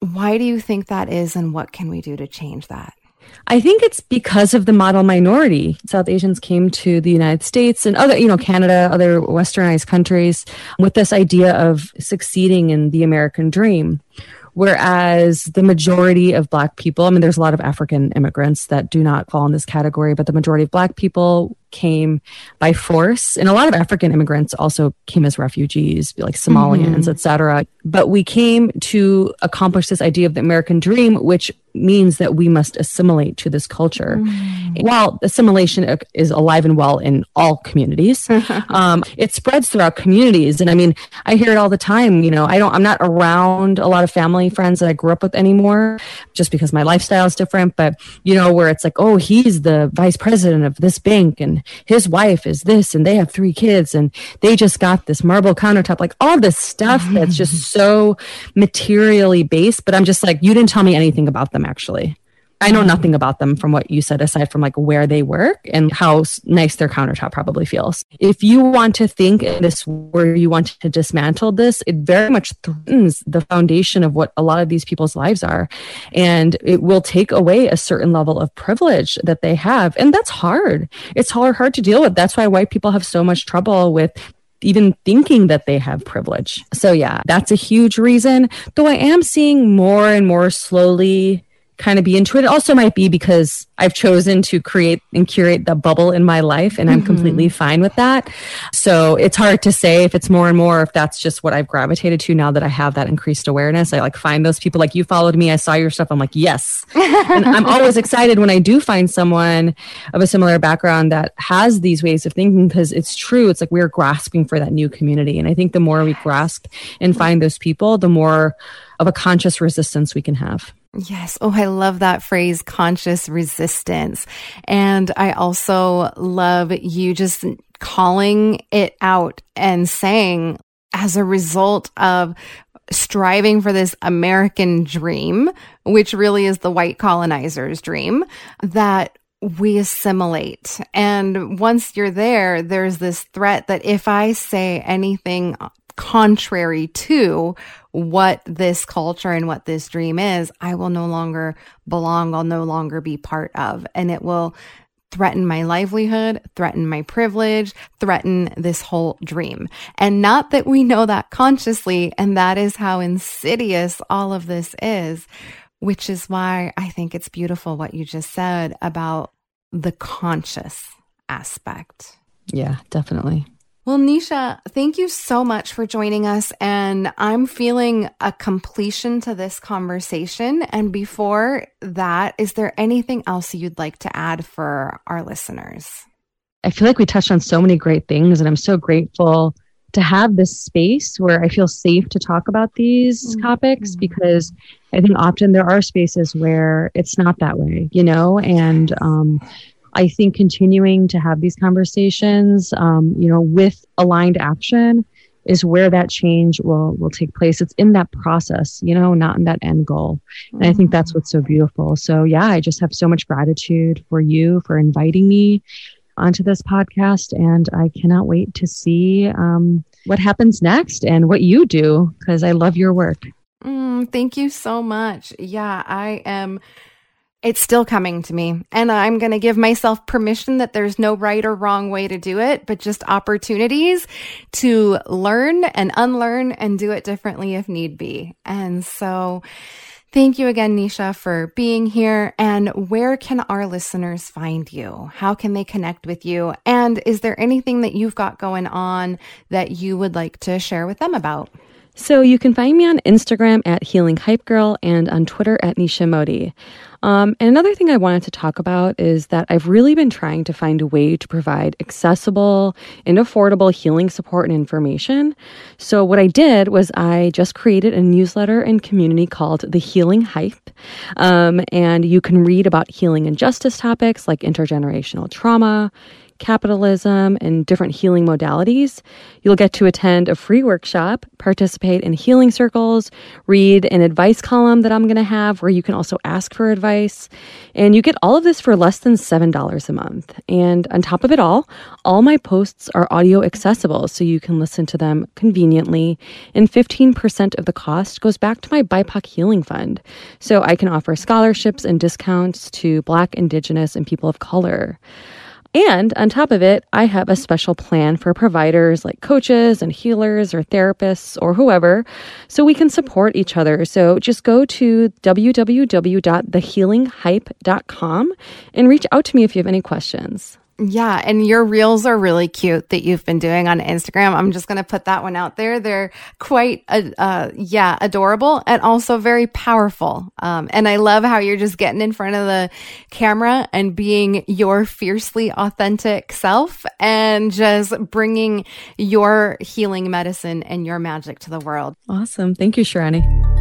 Why do you think that is, and what can we do to change that? I think it's because of the model minority. South Asians came to the United States and other, you know, Canada, other westernized countries with this idea of succeeding in the American dream. Whereas the majority of Black people, I mean, there's a lot of African immigrants that do not fall in this category, but the majority of Black people came by force. And a lot of African immigrants also came as refugees, like Somalians, mm-hmm. et cetera. But we came to accomplish this idea of the American dream, which means that we must assimilate to this culture. Mm. While assimilation is alive and well in all communities, um, it spreads throughout communities. And I mean, I hear it all the time. You know, I don't, I'm not around a lot of family friends that I grew up with anymore just because my lifestyle is different. But, you know, where it's like, oh, he's the vice president of this bank and his wife is this and they have three kids and they just got this marble countertop, like all this stuff that's just so materially based. But I'm just like, you didn't tell me anything about them actually. I know nothing about them from what you said, aside from like where they work and how nice their countertop probably feels. If you want to think this where you want to dismantle this, it very much threatens the foundation of what a lot of these people's lives are. And it will take away a certain level of privilege that they have. And that's hard. It's hard, hard to deal with. That's why white people have so much trouble with even thinking that they have privilege. So yeah, that's a huge reason. Though I am seeing more and more slowly kind of be into it. It also might be because I've chosen to create and curate the bubble in my life and I'm mm-hmm. completely fine with that. So it's hard to say if it's more and more, if that's just what I've gravitated to now that I have that increased awareness. I like find those people like you followed me, I saw your stuff. I'm like, yes. and I'm always excited when I do find someone of a similar background that has these ways of thinking because it's true. It's like we're grasping for that new community. And I think the more we grasp and find those people, the more of a conscious resistance we can have. Yes. Oh, I love that phrase, conscious resistance. And I also love you just calling it out and saying, as a result of striving for this American dream, which really is the white colonizer's dream, that we assimilate. And once you're there, there's this threat that if I say anything contrary to what this culture and what this dream is, I will no longer belong. I'll no longer be part of. And it will threaten my livelihood, threaten my privilege, threaten this whole dream. And not that we know that consciously. And that is how insidious all of this is, which is why I think it's beautiful what you just said about the conscious aspect. Yeah, definitely. Well, Nisha, thank you so much for joining us. And I'm feeling a completion to this conversation. And before that, is there anything else you'd like to add for our listeners? I feel like we touched on so many great things, and I'm so grateful to have this space where I feel safe to talk about these mm-hmm. topics because I think often there are spaces where it's not that way, you know, and um, I think continuing to have these conversations, um, you know, with aligned action is where that change will will take place. It's in that process, you know, not in that end goal. And I think that's mm-hmm. what's so beautiful. So yeah, I just have so much gratitude for you for inviting me onto this podcast, and I cannot wait to see um, what happens next and what you do because I love your work. Mm, thank you so much. Yeah, I am it's still coming to me. And I'm going to give myself permission that there's no right or wrong way to do it, but just opportunities to learn and unlearn and do it differently if need be. And so thank you again, Nisha, for being here. And where can our listeners find you? How can they connect with you? And is there anything that you've got going on that you would like to share with them about? So you can find me on Instagram at Healing Hype Girl and on Twitter at Nisha Modi. Um, and another thing I wanted to talk about is that I've really been trying to find a way to provide accessible and affordable healing support and information. So what I did was I just created a newsletter and community called The Healing Hype. Um, and you can read about healing and justice topics like intergenerational trauma, capitalism, and different healing modalities. You'll get to attend a free workshop, participate in healing circles, read an advice column that I'm going to have where you can also ask for advice. And you get all of this for less than $7 a month. And on top of it all, all my posts are audio accessible so you can listen to them conveniently. And 15% of the cost goes back to my BIPOC Healing Fund. So I can offer scholarships and discounts to Black, Indigenous, and people of color. And on top of it, I have a special plan for providers like coaches and healers or therapists or whoever, so we can support each other. So just go to www.thehealinghype.com and reach out to me if you have any questions. Yeah. And your reels are really cute that you've been doing on Instagram. I'm just going to put that one out there. They're quite, uh, uh, yeah, adorable and also very powerful. Um, and I love how you're just getting in front of the camera and being your fiercely authentic self and just bringing your healing medicine and your magic to the world. Awesome. Thank you, Shirani.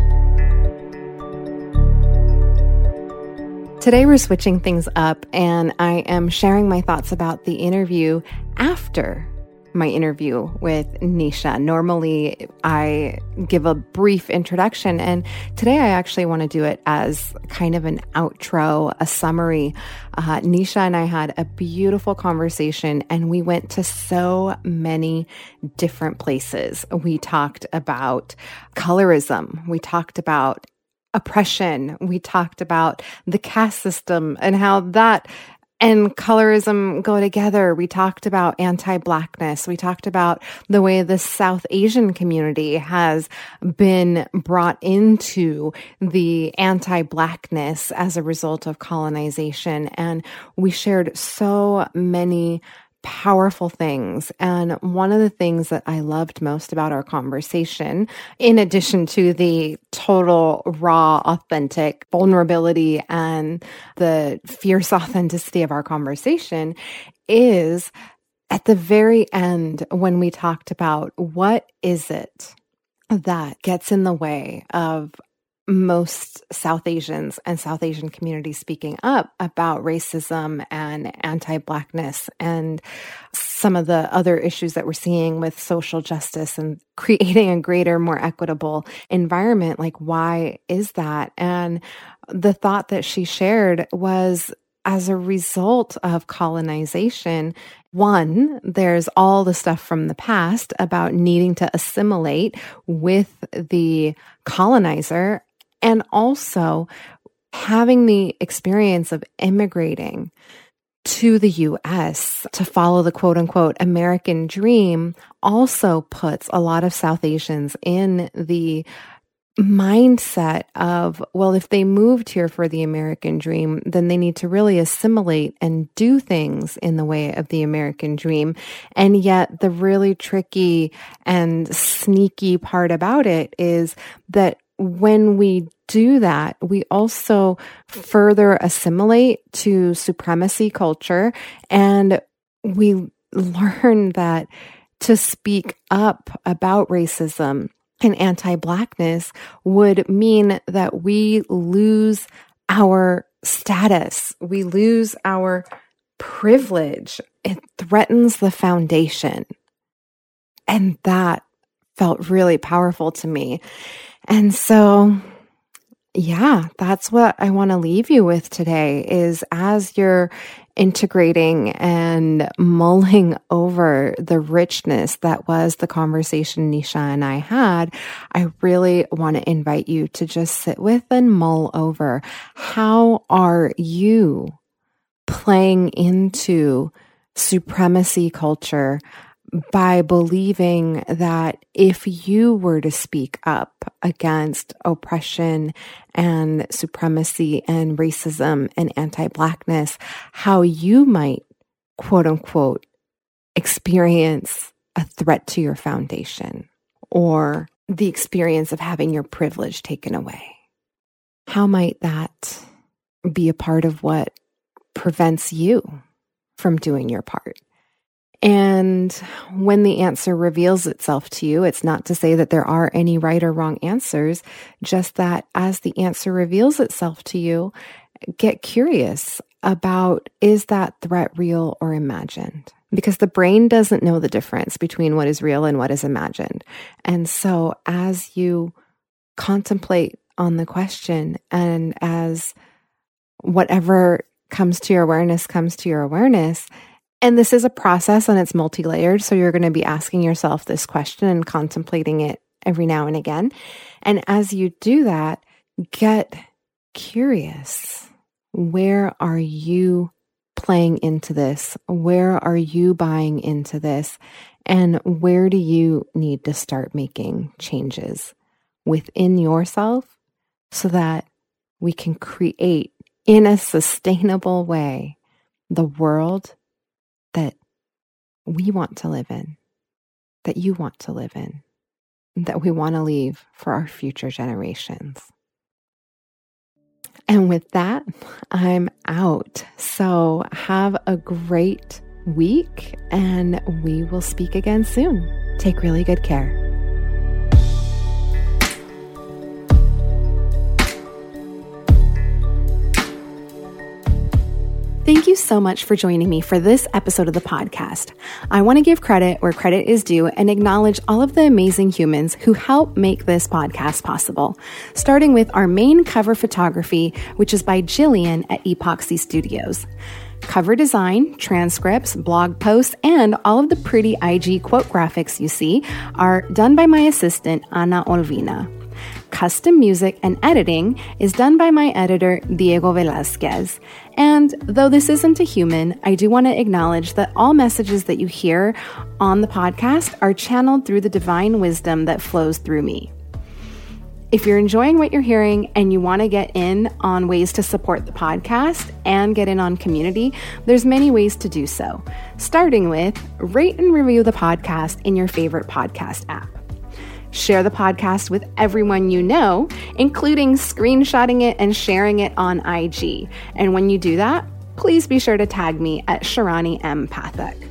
Today, we're switching things up, and I am sharing my thoughts about the interview after my interview with Nisha. Normally, I give a brief introduction, and today I actually want to do it as kind of an outro, a summary. Uh, Nisha and I had a beautiful conversation, and we went to so many different places. We talked about colorism, we talked about oppression. We talked about the caste system and how that and colorism go together. We talked about anti blackness. We talked about the way the South Asian community has been brought into the anti blackness as a result of colonization. And we shared so many powerful things. And one of the things that I loved most about our conversation, in addition to the total raw, authentic vulnerability and the fierce authenticity of our conversation, is at the very end when we talked about what is it that gets in the way of most South Asians and South Asian communities speaking up about racism and anti Blackness and some of the other issues that we're seeing with social justice and creating a greater, more equitable environment. Like, why is that? And the thought that she shared was as a result of colonization, one, there's all the stuff from the past about needing to assimilate with the colonizer and also having the experience of immigrating to the US to follow the quote unquote American dream also puts a lot of South Asians in the mindset of, well, if they moved here for the American dream, then they need to really assimilate and do things in the way of the American dream. And yet, the really tricky and sneaky part about it is that when we do that, we also further assimilate to supremacy culture and we learn that to speak up about racism and anti blackness would mean that we lose our status, we lose our privilege. It threatens the foundation. And that felt really powerful to me. And so, yeah, that's what I want to leave you with today is as you're integrating and mulling over the richness that was the conversation Nisha and I had, I really want to invite you to just sit with and mull over. How are you playing into supremacy culture by believing that if you were to speak up against oppression and supremacy and racism and anti blackness, how you might, quote unquote, experience a threat to your foundation or the experience of having your privilege taken away. How might that be a part of what prevents you from doing your part? And when the answer reveals itself to you, it's not to say that there are any right or wrong answers, just that as the answer reveals itself to you, get curious about is that threat real or imagined? Because the brain doesn't know the difference between what is real and what is imagined. And so as you contemplate on the question and as whatever comes to your awareness comes to your awareness, and this is a process and it's multi layered. So you're going to be asking yourself this question and contemplating it every now and again. And as you do that, get curious. Where are you playing into this? Where are you buying into this? And where do you need to start making changes within yourself so that we can create in a sustainable way the world we want to live in, that you want to live in, that we want to leave for our future generations. And with that, I'm out. So have a great week and we will speak again soon. Take really good care. Thank you so much for joining me for this episode of the podcast. I want to give credit where credit is due and acknowledge all of the amazing humans who help make this podcast possible, starting with our main cover photography, which is by Jillian at Epoxy Studios. Cover design, transcripts, blog posts, and all of the pretty IG quote graphics you see are done by my assistant, Ana Olvina. Custom music and editing is done by my editor, Diego Velasquez. And though this isn't a human, I do want to acknowledge that all messages that you hear on the podcast are channeled through the divine wisdom that flows through me. If you're enjoying what you're hearing and you want to get in on ways to support the podcast and get in on community, there's many ways to do so. Starting with rate and review the podcast in your favorite podcast app. Share the podcast with everyone you know, including screenshotting it and sharing it on IG. And when you do that, please be sure to tag me at Shirani M. Pathak.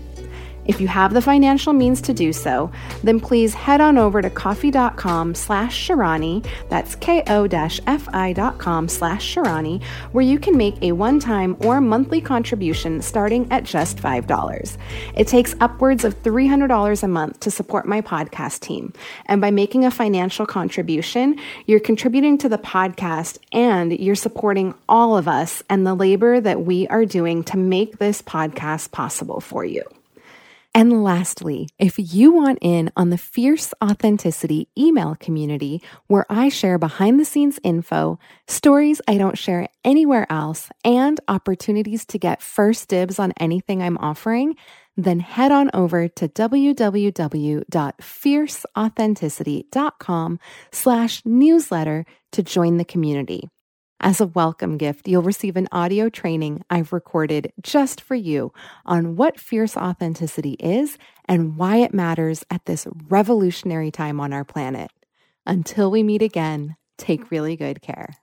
If you have the financial means to do so, then please head on over to ko-fi.com slash Shirani, that's ko-fi.com slash Shirani, where you can make a one-time or monthly contribution starting at just $5. It takes upwards of $300 a month to support my podcast team. And by making a financial contribution, you're contributing to the podcast and you're supporting all of us and the labor that we are doing to make this podcast possible for you. And lastly, if you want in on the Fierce Authenticity email community where I share behind the scenes info, stories I don't share anywhere else, and opportunities to get first dibs on anything I'm offering, then head on over to www.fierceauthenticity.com slash newsletter to join the community. As a welcome gift, you'll receive an audio training I've recorded just for you on what fierce authenticity is and why it matters at this revolutionary time on our planet. Until we meet again, take really good care.